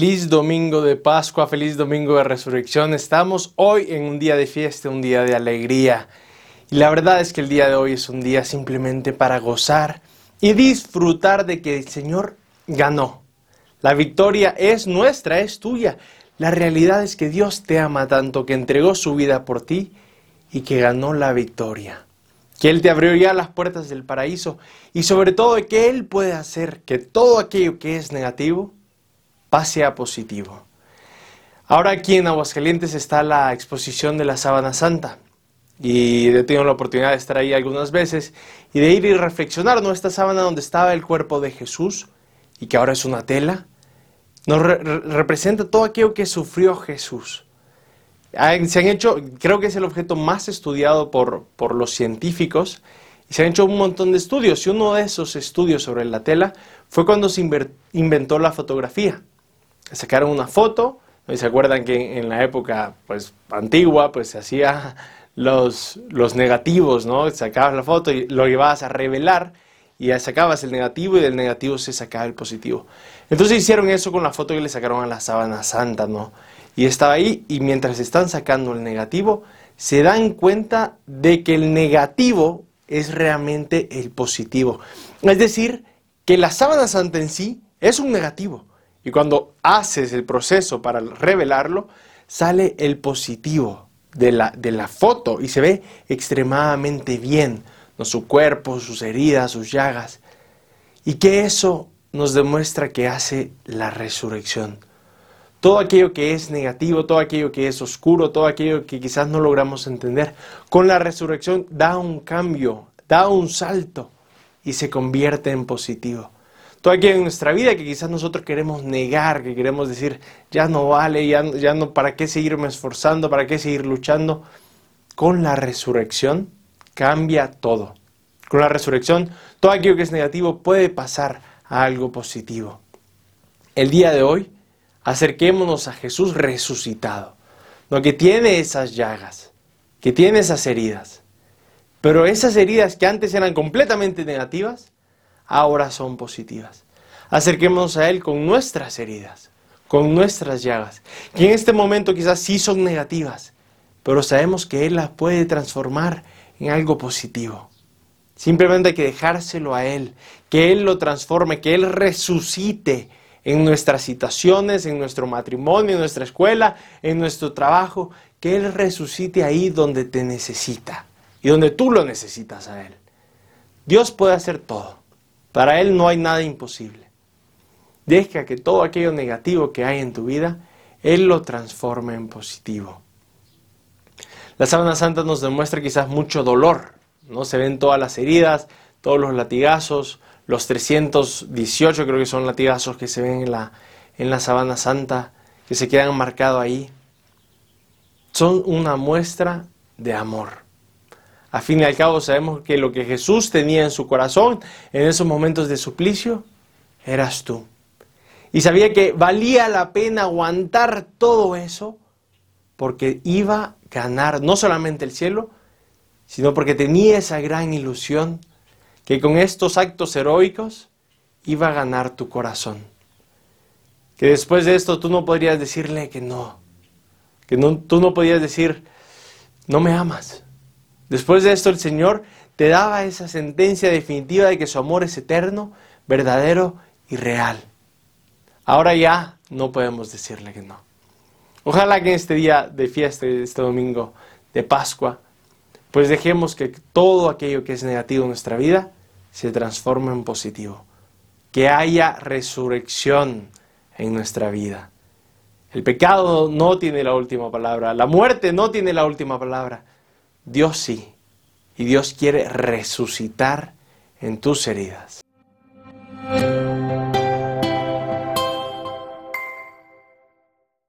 Feliz domingo de Pascua, feliz domingo de resurrección. Estamos hoy en un día de fiesta, un día de alegría. Y la verdad es que el día de hoy es un día simplemente para gozar y disfrutar de que el Señor ganó. La victoria es nuestra, es tuya. La realidad es que Dios te ama tanto que entregó su vida por ti y que ganó la victoria. Que Él te abrió ya las puertas del paraíso y sobre todo que Él puede hacer que todo aquello que es negativo pase a positivo. Ahora aquí en Aguascalientes está la exposición de la Sábana Santa y he tenido la oportunidad de estar ahí algunas veces y de ir y reflexionar, ¿no? Esta sábana donde estaba el cuerpo de Jesús y que ahora es una tela, nos representa todo aquello que sufrió Jesús. Se han hecho, creo que es el objeto más estudiado por, por los científicos y se han hecho un montón de estudios y uno de esos estudios sobre la tela fue cuando se inventó la fotografía sacaron una foto, y se acuerdan que en la época pues antigua pues se hacía los, los negativos, ¿no? Sacabas la foto y lo llevabas a revelar y sacabas el negativo y del negativo se sacaba el positivo. Entonces hicieron eso con la foto que le sacaron a la sábana santa, ¿no? Y estaba ahí y mientras están sacando el negativo, se dan cuenta de que el negativo es realmente el positivo. Es decir, que la sábana santa en sí es un negativo. Y cuando haces el proceso para revelarlo, sale el positivo de la, de la foto y se ve extremadamente bien, su cuerpo, sus heridas, sus llagas. Y que eso nos demuestra que hace la resurrección. Todo aquello que es negativo, todo aquello que es oscuro, todo aquello que quizás no logramos entender, con la resurrección da un cambio, da un salto y se convierte en positivo todo aquello en nuestra vida que quizás nosotros queremos negar, que queremos decir, ya no vale, ya, ya no, ¿para qué seguirme esforzando? ¿Para qué seguir luchando? Con la resurrección cambia todo. Con la resurrección, todo aquello que es negativo puede pasar a algo positivo. El día de hoy, acerquémonos a Jesús resucitado, no que tiene esas llagas, que tiene esas heridas. Pero esas heridas que antes eran completamente negativas, ahora son positivas. Acerquémonos a Él con nuestras heridas, con nuestras llagas, que en este momento quizás sí son negativas, pero sabemos que Él las puede transformar en algo positivo. Simplemente hay que dejárselo a Él, que Él lo transforme, que Él resucite en nuestras situaciones, en nuestro matrimonio, en nuestra escuela, en nuestro trabajo, que Él resucite ahí donde te necesita y donde tú lo necesitas a Él. Dios puede hacer todo. Para Él no hay nada imposible. Deja que todo aquello negativo que hay en tu vida, Él lo transforme en positivo. La sábana santa nos demuestra quizás mucho dolor, ¿no? Se ven todas las heridas, todos los latigazos, los 318 creo que son latigazos que se ven en la, en la sábana santa, que se quedan marcados ahí. Son una muestra de amor. A fin y al cabo sabemos que lo que Jesús tenía en su corazón en esos momentos de suplicio eras tú. Y sabía que valía la pena aguantar todo eso porque iba a ganar no solamente el cielo, sino porque tenía esa gran ilusión que con estos actos heroicos iba a ganar tu corazón. Que después de esto tú no podrías decirle que no, que no, tú no podías decir, no me amas, Después de esto el Señor te daba esa sentencia definitiva de que su amor es eterno, verdadero y real. Ahora ya no podemos decirle que no. Ojalá que en este día de fiesta, este domingo de Pascua, pues dejemos que todo aquello que es negativo en nuestra vida se transforme en positivo. Que haya resurrección en nuestra vida. El pecado no tiene la última palabra, la muerte no tiene la última palabra. Dios sí. Y Dios quiere resucitar en tus heridas.